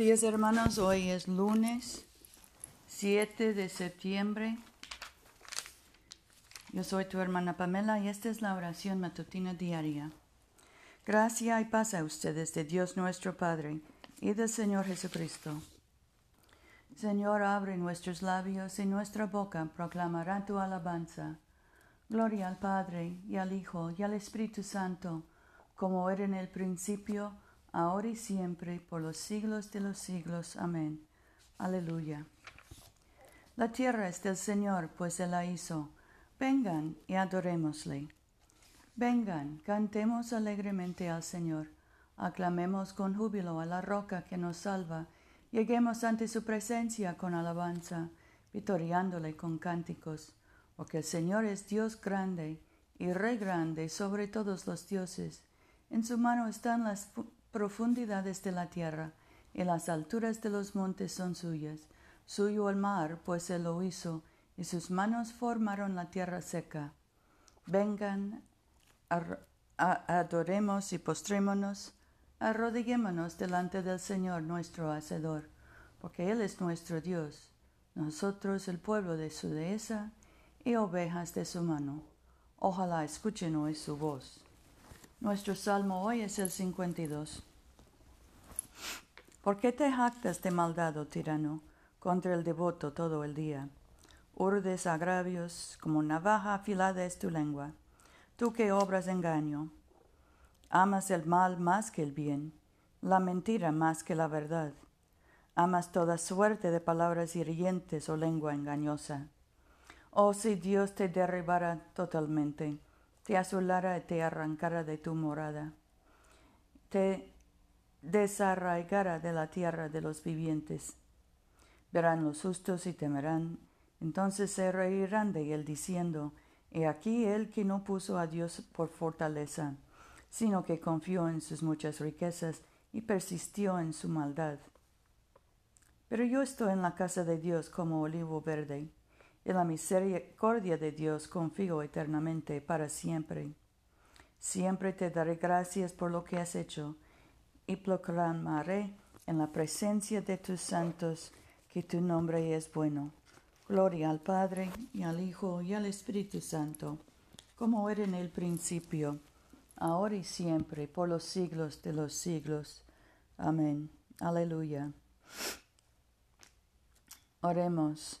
días hermanos, hoy es lunes 7 de septiembre. Yo soy tu hermana Pamela y esta es la oración matutina diaria. Gracia y paz a ustedes de Dios nuestro Padre y del Señor Jesucristo. Señor, abre nuestros labios y nuestra boca proclamará tu alabanza. Gloria al Padre y al Hijo y al Espíritu Santo, como era en el principio, ahora y siempre, por los siglos de los siglos. Amén. Aleluya. La tierra es del Señor, pues Él la hizo. Vengan y adorémosle. Vengan, cantemos alegremente al Señor. Aclamemos con júbilo a la roca que nos salva. Lleguemos ante su presencia con alabanza, vitoriándole con cánticos. Porque el Señor es Dios grande y Rey grande sobre todos los dioses. En su mano están las profundidades de la tierra, y las alturas de los montes son suyas. Suyo el mar, pues él lo hizo, y sus manos formaron la tierra seca. Vengan, adoremos y postrémonos, arrodillémonos delante del Señor nuestro Hacedor, porque Él es nuestro Dios, nosotros el pueblo de su dehesa y ovejas de su mano. Ojalá escuchen hoy su voz. Nuestro salmo hoy es el 52. ¿Por qué te jactas de maldad, oh tirano, contra el devoto todo el día? Urdes agravios, como navaja afilada es tu lengua. Tú que obras engaño, amas el mal más que el bien, la mentira más que la verdad. Amas toda suerte de palabras hirientes o lengua engañosa. Oh, si Dios te derribara totalmente, te asolara y te arrancara de tu morada, te desarraigara de la tierra de los vivientes. Verán los justos y temerán, entonces se reirán de él diciendo, He aquí él que no puso a Dios por fortaleza, sino que confió en sus muchas riquezas y persistió en su maldad. Pero yo estoy en la casa de Dios como olivo verde en la misericordia de Dios confío eternamente para siempre. Siempre te daré gracias por lo que has hecho y proclamaré en la presencia de tus santos que tu nombre es bueno. Gloria al Padre y al Hijo y al Espíritu Santo, como era en el principio, ahora y siempre, por los siglos de los siglos. Amén. Aleluya. Oremos.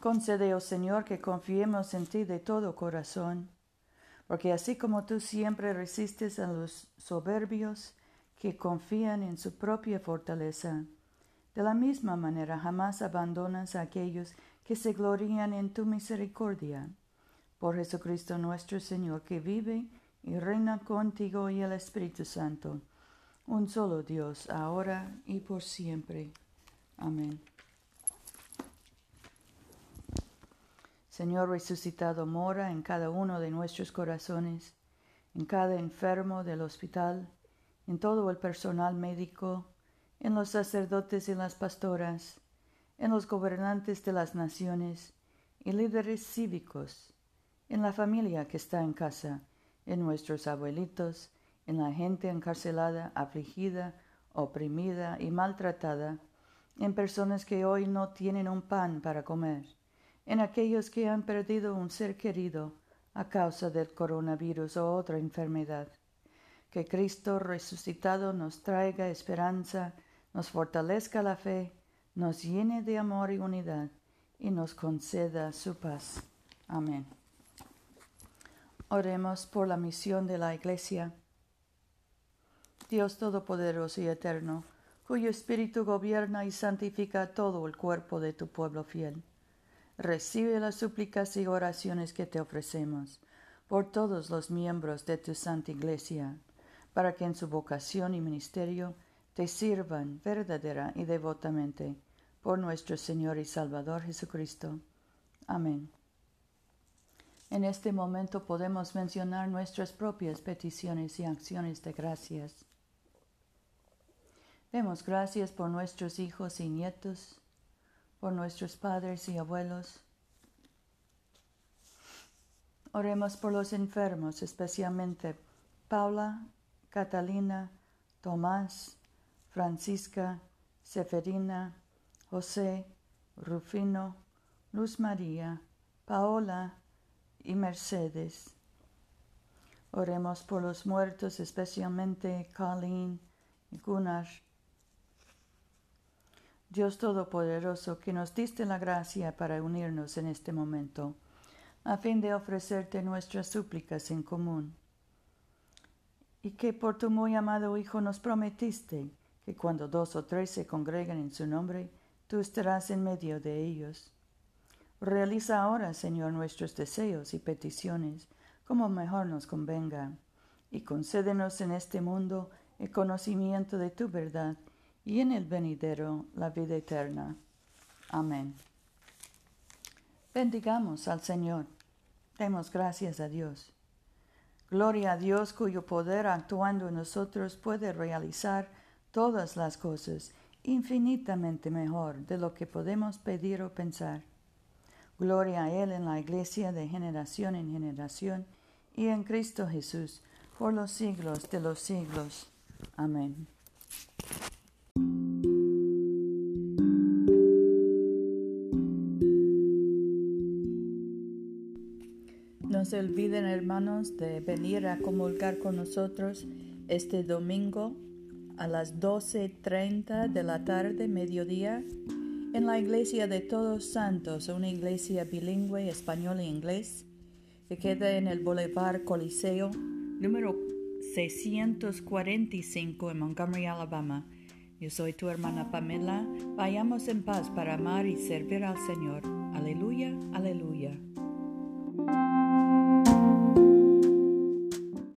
Concede, oh Señor, que confiemos en ti de todo corazón, porque así como tú siempre resistes a los soberbios que confían en su propia fortaleza, de la misma manera jamás abandonas a aquellos que se glorían en tu misericordia. Por Jesucristo nuestro Señor, que vive y reina contigo y el Espíritu Santo, un solo Dios, ahora y por siempre. Amén. Señor resucitado, mora en cada uno de nuestros corazones, en cada enfermo del hospital, en todo el personal médico, en los sacerdotes y las pastoras, en los gobernantes de las naciones y líderes cívicos, en la familia que está en casa, en nuestros abuelitos, en la gente encarcelada, afligida, oprimida y maltratada, en personas que hoy no tienen un pan para comer en aquellos que han perdido un ser querido a causa del coronavirus o otra enfermedad. Que Cristo resucitado nos traiga esperanza, nos fortalezca la fe, nos llene de amor y unidad y nos conceda su paz. Amén. Oremos por la misión de la Iglesia. Dios Todopoderoso y Eterno, cuyo Espíritu gobierna y santifica todo el cuerpo de tu pueblo fiel recibe las súplicas y oraciones que te ofrecemos por todos los miembros de tu Santa Iglesia, para que en su vocación y ministerio te sirvan verdadera y devotamente por nuestro Señor y Salvador Jesucristo. Amén. En este momento podemos mencionar nuestras propias peticiones y acciones de gracias. Demos gracias por nuestros hijos y nietos, por nuestros padres y abuelos. Oremos por los enfermos, especialmente Paula, Catalina, Tomás, Francisca, Seferina, José, Rufino, Luz María, Paola y Mercedes. Oremos por los muertos, especialmente Colleen y Gunnar. Dios Todopoderoso, que nos diste la gracia para unirnos en este momento, a fin de ofrecerte nuestras súplicas en común, y que por tu muy amado Hijo nos prometiste que cuando dos o tres se congregan en su nombre, tú estarás en medio de ellos. Realiza ahora, Señor, nuestros deseos y peticiones como mejor nos convenga, y concédenos en este mundo el conocimiento de tu verdad y en el venidero la vida eterna. Amén. Bendigamos al Señor. Demos gracias a Dios. Gloria a Dios cuyo poder actuando en nosotros puede realizar todas las cosas infinitamente mejor de lo que podemos pedir o pensar. Gloria a Él en la Iglesia de generación en generación y en Cristo Jesús por los siglos de los siglos. Amén. Se olviden, hermanos, de venir a comulgar con nosotros este domingo a las 12.30 de la tarde, mediodía, en la iglesia de Todos Santos, una iglesia bilingüe español e inglés, que queda en el Boulevard Coliseo, número 645 en Montgomery, Alabama. Yo soy tu hermana Pamela. Vayamos en paz para amar y servir al Señor. Aleluya, aleluya.